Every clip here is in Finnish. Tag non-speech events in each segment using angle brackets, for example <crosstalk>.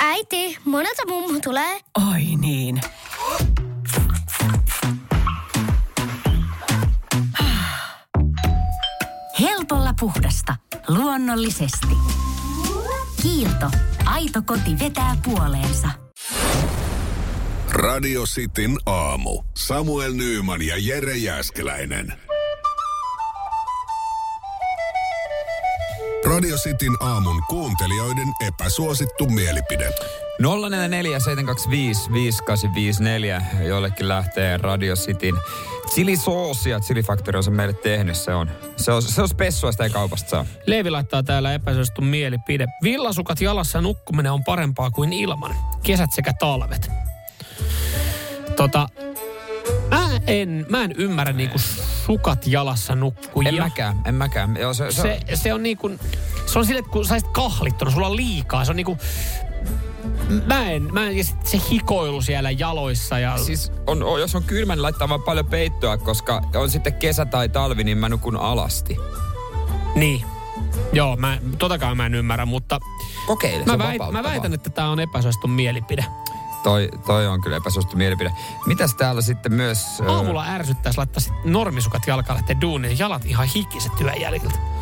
Äiti, monelta mummu tulee? Oi niin. Helpolla puhdasta. Luonnollisesti. Kiilto. Aito koti vetää puoleensa. Radio Cityn aamu. Samuel Nyyman ja Jere Jäskeläinen. Radio Cityn aamun kuuntelijoiden epäsuosittu mielipide. 0447255854. Jollekin lähtee Radio Cityn Chili Sauce ja Chili Factory on se meille tehnyt. Se on, se on, se on spessua, sitä ei kaupasta saa. Leevi laittaa täällä epäsuosittu mielipide. Villasukat jalassa nukkuminen on parempaa kuin ilman. Kesät sekä talvet. Tota, mä en, mä en ymmärrä niinku sukat jalassa nukkujia. En mäkään, en mäkään. Joo, se, se, Se, se on niinku, se on sille, että kun saisit kahlittuna, sulla on liikaa. Se on niinku, mä en, mä en, ja sit se hikoilu siellä jaloissa ja... Siis on, on, jos on kylmä, niin laittaa vaan paljon peittoa, koska on sitten kesä tai talvi, niin mä nukun alasti. Niin. Joo, mä, totakaan mä en ymmärrä, mutta Kokeile, mä, väit, mä väitän, että tämä on epäsuosittu mielipide. Toi, toi on kyllä epäsuosittu mielipide. Mitäs täällä sitten myös... Aamulla ärsyttäisi laittaa normisukat jalkaan lähteä duuniin. Jalat ihan hikiset työn jäljiltä.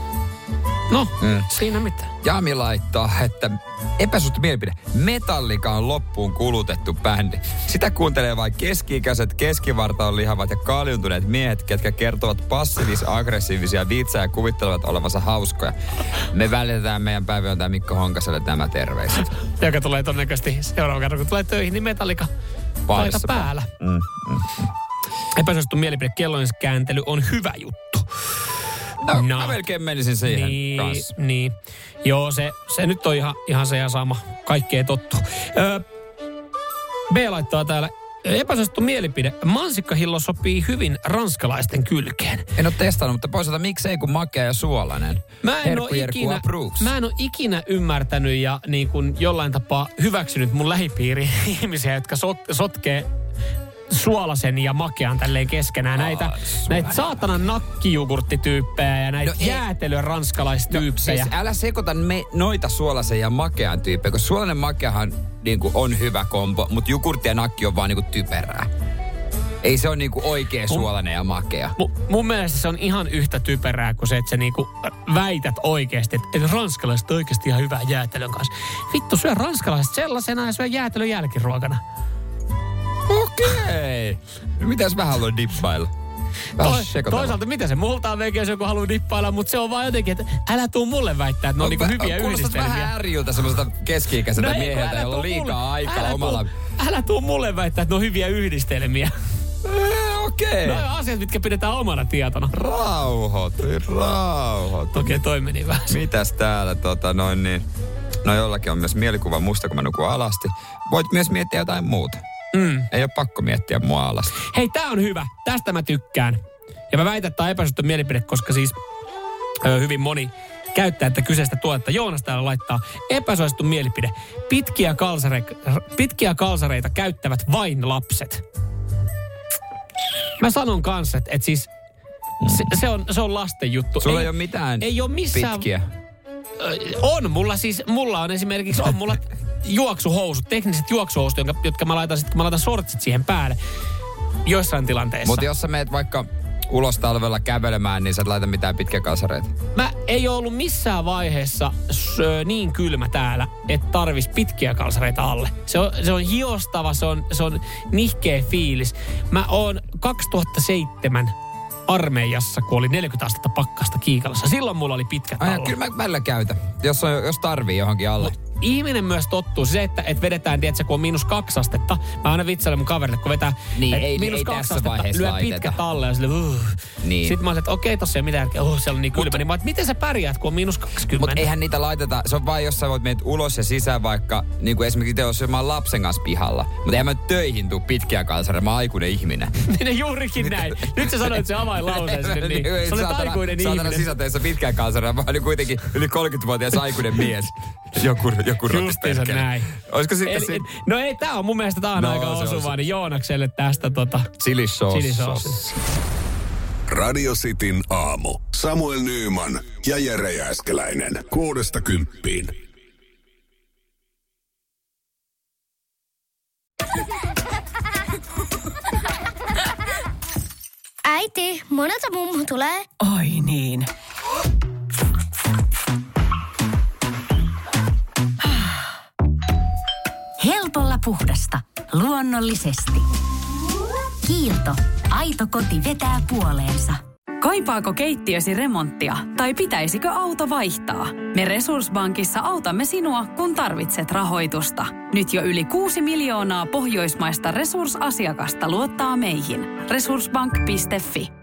No, Mm. mm. siinä mitä. Jami laittaa, että epäsuosittu mielipide. Metallika on loppuun kulutettu bändi. Sitä kuuntelee vain keski-ikäiset, keskivartaon lihavat ja kaljuntuneet miehet, ketkä kertovat passiivis-aggressiivisia vitsejä ja kuvittelevat olevansa hauskoja. Me välitetään meidän päiväjohtaja Mikko Honkaselle tämä terveiset. Joka tulee todennäköisesti seuraavan kerran, kun tulee töihin, niin metallika paita päällä. Mm, mm. Epäsuosittu mielipide, kellojen kääntely on hyvä juttu. No, No. mä melkein menisin siihen niin, kanssa. niin. Joo, se, se nyt on ihan, ihan se ja sama. Kaikkea tottu. Öö, B laittaa täällä epäsuosittu mielipide. Mansikkahillo sopii hyvin ranskalaisten kylkeen. En ole testannut, mutta poisaalta miksei kun makea ja suolainen. Mä en, Herkku ole ikinä, approves. mä en ole ikinä ymmärtänyt ja niin kuin jollain tapaa hyväksynyt mun lähipiiri ihmisiä, jotka sot, sotkee suolasen ja makean tälleen keskenään. Aa, Näitä, suolainen. näitä saatanan nakkijugurttityyppejä ja näitä No no, ei. jäätelö ranskalaistyyppejä. Siis älä sekoita me, noita suolaisen ja makean tyyppejä, koska suolainen makeahan niin kuin, on hyvä kombo, mutta jogurtti ja nakki on vaan niin kuin, typerää. Ei se ole niin kuin, oikea suolainen ja makea. Mu- mun mielestä se on ihan yhtä typerää kuin se, että sä niinku väität oikeasti, että, että ranskalaiset on oikeasti ihan hyvää jäätelön kanssa. Vittu, syö ranskalaiset sellaisena ja syö jäätelön jälkiruokana. Okei. No, mitäs mä haluan dippailla? Toi, toisaalta mitä se multa on veikin, jos joku haluaa dippailla, mutta se on vaan jotenkin, että älä tuu mulle väittää, että ne on, niinku vä- hyviä yhdistelmiä. vähän ärijyltä semmoiselta keski-ikäiseltä kun mieheltä, jolla on liikaa mulle- aikaa älä omalla... Tuu, älä tuu mulle väittää, että ne on hyviä yhdistelmiä. Eh, Okei. Ne on asiat, mitkä pidetään omana tietona. Rauhoitu, rauhoitu. Okei, toi meni vähän. Mitäs täällä tota noin niin... No jollakin on myös mielikuva musta, kun mä nukun alasti. Voit myös miettiä jotain muuta. Mm. Ei ole pakko miettiä mua alasti. Hei, tää on hyvä. Tästä mä tykkään. Ja mä väitän, että tää on mielipide, koska siis ö, hyvin moni käyttää että kyseistä tuotetta. Joonas täällä laittaa epäsuosittu mielipide. Pitkiä, kalsareita, pitkiä kalsareita käyttävät vain lapset. Mä sanon kanssa, että, että siis se, se, on, se on lasten juttu. Sulla ei, ei ole mitään ei ole missään, pitkiä. On, mulla siis, mulla on esimerkiksi, on mulla juoksuhousut, tekniset juoksuhousut, jotka, jotka mä laitan sitten, kun mä laitan sortsit siihen päälle. Joissain tilanteissa. Mutta jos sä meet vaikka ulos talvella kävelemään, niin sä et laita mitään pitkiä kalsareita. Mä ei ole ollut missään vaiheessa sö, niin kylmä täällä, että tarvis pitkiä kalsareita alle. Se on, se on hiostava, se on, se on nihkeä fiilis. Mä oon 2007 armeijassa, kun oli 40 astetta pakkasta Kiikalassa. Silloin mulla oli pitkät Ai, alla. kyllä mä välillä käytän, jos, on, jos tarvii johonkin alle. Ihminen myös tottuu. Se, että, että vedetään, tiedätkö, kun on miinus kaksi astetta. Mä aina vitsailen mun kaverille, kun vetää Niin, että ei- miinus ei kaksi tässä astetta, lyö laiteta. pitkät alle ja sille, uh. Niin. Sitten mä olin, että okei, tossa ei ole mitään järkeä. Oh, siellä on niin kylmä. Niin mä, oon, että miten sä pärjäät, kun on miinus 20? Mutta eihän niitä laiteta, se on vain jos sä voit mennä ulos ja sisään vaikka, niin kuin esimerkiksi te, jos mä oon lapsen kanssa pihalla. Mutta eihän mä töihin tuu pitkiä kalsareita, mä oon aikuinen ihminen. <laughs> Niin juurikin näin. Nyt sä sanoit se avainlauseen sinne, niin sä olet saatana- aikuinen saatana ihminen. sisäteessä pitkään kalsareita, mä olin kuitenkin yli 30-vuotias aikuinen mies. <laughs> Joku, joku Justiinsa perkele. näin. Olisiko sitten Eli, si- no ei, tää on mun mielestä tää on No, aika se on osuva, se. niin Joonakselle tästä tota... chili sauce? Chili sauce. Radio Cityn aamu. Samuel Nyyman ja Jere Jääskeläinen. Kuudesta kymppiin. Äiti, monelta mummu tulee? Oi niin. Puhdasta. Luonnollisesti. Kiilto. Aito koti vetää puoleensa. Kaipaako keittiösi remonttia tai pitäisikö auto vaihtaa? Me Resurssbankissa autamme sinua, kun tarvitset rahoitusta. Nyt jo yli 6 miljoonaa pohjoismaista resursasiakasta luottaa meihin. Resurssbank.fi